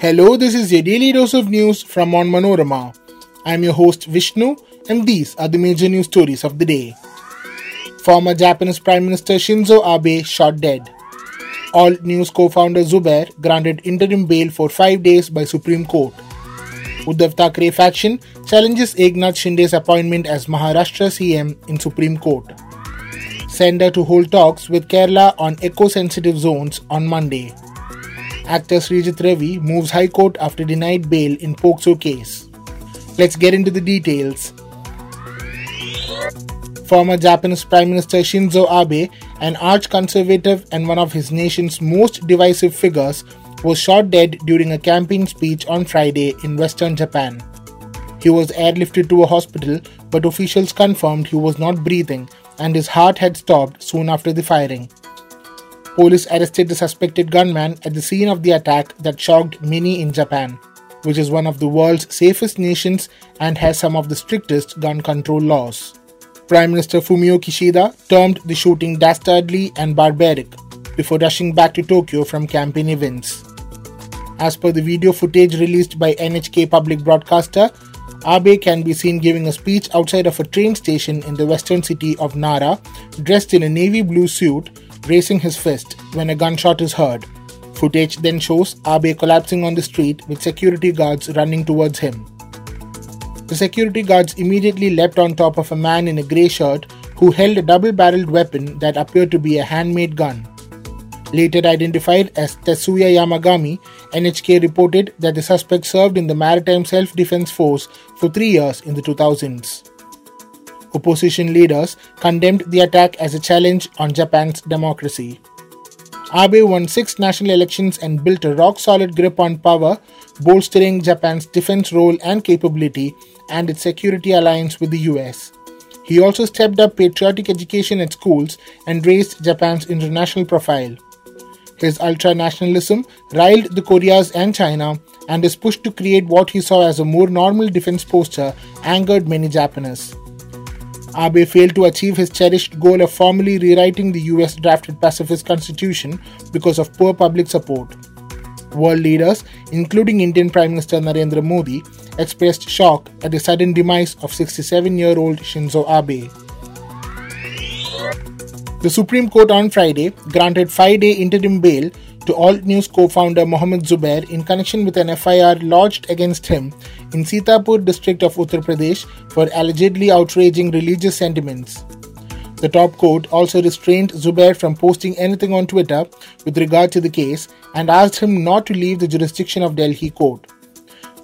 Hello, this is your daily dose of news from Onmanorama. I'm your host Vishnu, and these are the major news stories of the day. Former Japanese Prime Minister Shinzo Abe shot dead. Alt News co-founder Zubair granted interim bail for five days by Supreme Court. Uddhav Thackeray faction challenges Eknath Shinde's appointment as Maharashtra CM in Supreme Court. Centre to hold talks with Kerala on eco-sensitive zones on Monday. Actor Srijit Ravi moves High Court after denied bail in POCSO case. Let's get into the details. Former Japanese Prime Minister Shinzo Abe, an arch conservative and one of his nation's most divisive figures, was shot dead during a campaign speech on Friday in western Japan. He was airlifted to a hospital, but officials confirmed he was not breathing and his heart had stopped soon after the firing. Police arrested the suspected gunman at the scene of the attack that shocked many in Japan, which is one of the world's safest nations and has some of the strictest gun control laws. Prime Minister Fumio Kishida termed the shooting dastardly and barbaric before rushing back to Tokyo from campaign events. As per the video footage released by NHK public broadcaster, Abe can be seen giving a speech outside of a train station in the western city of Nara, dressed in a navy blue suit, raising his fist when a gunshot is heard. Footage then shows Abe collapsing on the street with security guards running towards him. The security guards immediately leapt on top of a man in a grey shirt who held a double barreled weapon that appeared to be a handmade gun. Later identified as Tetsuya Yamagami, NHK reported that the suspect served in the Maritime Self Defense Force for three years in the 2000s. Opposition leaders condemned the attack as a challenge on Japan's democracy. Abe won six national elections and built a rock solid grip on power, bolstering Japan's defense role and capability and its security alliance with the US. He also stepped up patriotic education at schools and raised Japan's international profile. His ultra nationalism riled the Koreas and China, and his push to create what he saw as a more normal defense posture angered many Japanese. Abe failed to achieve his cherished goal of formally rewriting the US drafted pacifist constitution because of poor public support. World leaders, including Indian Prime Minister Narendra Modi, expressed shock at the sudden demise of 67 year old Shinzo Abe. The Supreme Court on Friday granted five day interim bail to Alt News co founder Mohammed Zubair in connection with an FIR lodged against him in Sitapur district of Uttar Pradesh for allegedly outraging religious sentiments. The top court also restrained Zubair from posting anything on Twitter with regard to the case and asked him not to leave the jurisdiction of Delhi court.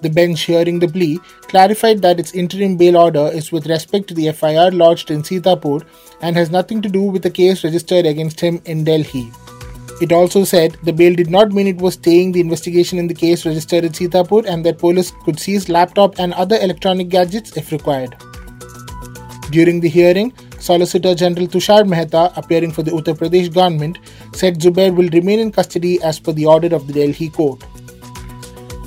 The bench hearing the plea clarified that its interim bail order is with respect to the FIR lodged in Sitapur and has nothing to do with the case registered against him in Delhi. It also said the bail did not mean it was staying the investigation in the case registered in Sitapur and that police could seize laptop and other electronic gadgets if required. During the hearing, Solicitor General Tushar Mehta, appearing for the Uttar Pradesh government, said Zubair will remain in custody as per the order of the Delhi court.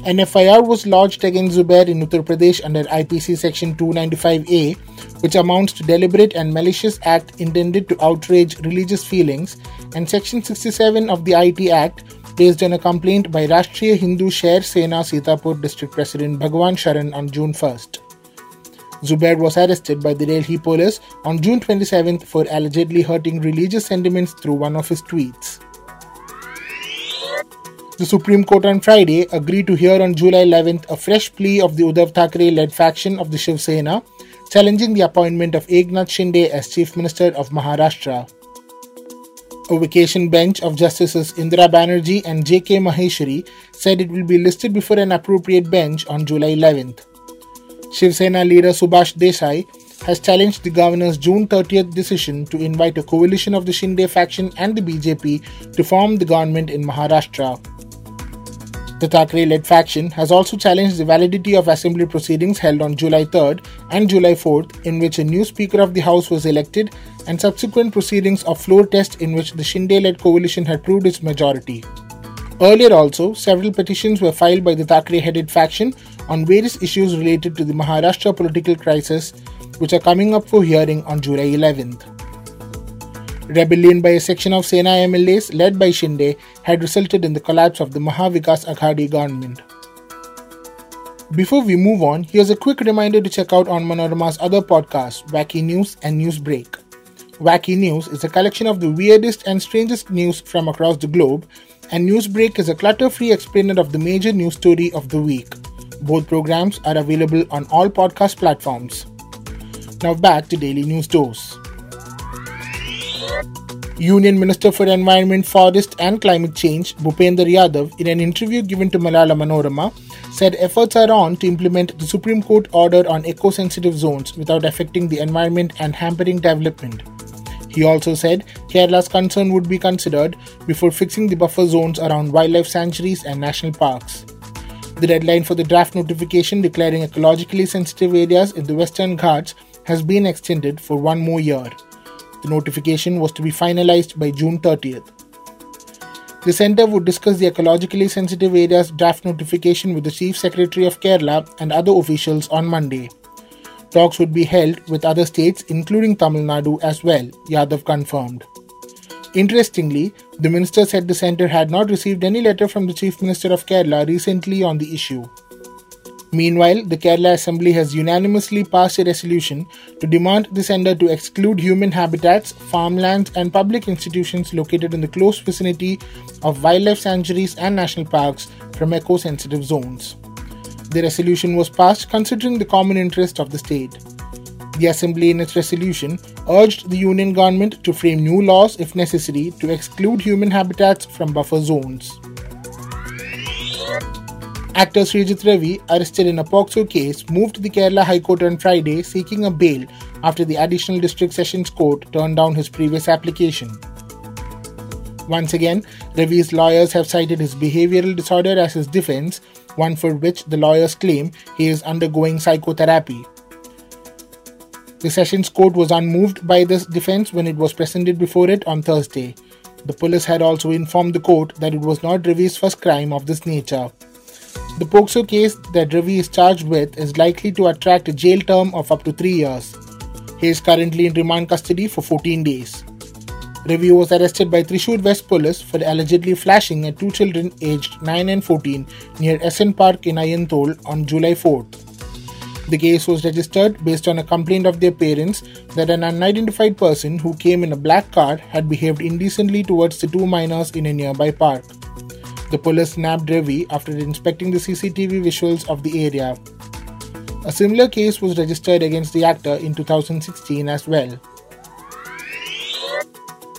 An FIR was lodged against Zubair in Uttar Pradesh under IPC Section 295A, which amounts to deliberate and malicious act intended to outrage religious feelings, and Section 67 of the IT Act, based on a complaint by Rashtriya Hindu Sher Sena Sitapur District President Bhagwan Sharan on June 1st. Zubair was arrested by the Delhi police on June 27th for allegedly hurting religious sentiments through one of his tweets. The Supreme Court on Friday agreed to hear on July 11th a fresh plea of the Uddhav Thackeray led faction of the Shiv Sena, challenging the appointment of Eknath Shinde as Chief Minister of Maharashtra. A vacation bench of Justices Indira Banerjee and J.K. Maheshwari said it will be listed before an appropriate bench on July 11th. Shiv Sena leader Subhash Desai has challenged the governor's June 30th decision to invite a coalition of the Shinde faction and the BJP to form the government in Maharashtra. The Thackeray led faction has also challenged the validity of assembly proceedings held on July 3rd and July 4th, in which a new Speaker of the House was elected, and subsequent proceedings of floor test in which the Shinde led coalition had proved its majority. Earlier, also, several petitions were filed by the Thackeray headed faction on various issues related to the Maharashtra political crisis, which are coming up for hearing on July 11th. Rebellion by a section of Sena MLAs led by Shinde had resulted in the collapse of the Mahavikas Aghadi government. Before we move on, here's a quick reminder to check out Onmanorama's other podcasts, Wacky News and Newsbreak. Wacky News is a collection of the weirdest and strangest news from across the globe, and Newsbreak is a clutter free explainer of the major news story of the week. Both programs are available on all podcast platforms. Now back to Daily News Dose. Union Minister for Environment, Forest and Climate Change, Bhupender Yadav, in an interview given to Malayala Manorama, said efforts are on to implement the Supreme Court order on eco sensitive zones without affecting the environment and hampering development. He also said Kerala's concern would be considered before fixing the buffer zones around wildlife sanctuaries and national parks. The deadline for the draft notification declaring ecologically sensitive areas in the Western Ghats has been extended for one more year. The notification was to be finalized by June 30th. The centre would discuss the ecologically sensitive areas draft notification with the Chief Secretary of Kerala and other officials on Monday. Talks would be held with other states, including Tamil Nadu, as well, Yadav confirmed. Interestingly, the minister said the centre had not received any letter from the Chief Minister of Kerala recently on the issue. Meanwhile, the Kerala Assembly has unanimously passed a resolution to demand the centre to exclude human habitats, farmlands, and public institutions located in the close vicinity of wildlife sanctuaries and national parks from eco sensitive zones. The resolution was passed considering the common interest of the state. The Assembly, in its resolution, urged the Union government to frame new laws if necessary to exclude human habitats from buffer zones. Actor Srijit Ravi, arrested in a POCSO case, moved to the Kerala High Court on Friday seeking a bail after the Additional District Sessions Court turned down his previous application. Once again, Ravi's lawyers have cited his behavioral disorder as his defense, one for which the lawyers claim he is undergoing psychotherapy. The Sessions Court was unmoved by this defense when it was presented before it on Thursday. The police had also informed the court that it was not Ravi's first crime of this nature. The POCSO case that Ravi is charged with is likely to attract a jail term of up to three years. He is currently in remand custody for 14 days. Ravi was arrested by Thrissur West Police for allegedly flashing at two children aged 9 and 14 near Essen Park in Ayanthol on July 4th. The case was registered based on a complaint of their parents that an unidentified person who came in a black car had behaved indecently towards the two minors in a nearby park. The police nabbed Ravi after inspecting the CCTV visuals of the area. A similar case was registered against the actor in 2016 as well.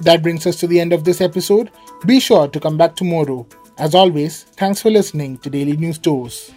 That brings us to the end of this episode. Be sure to come back tomorrow. As always, thanks for listening to Daily News Dose.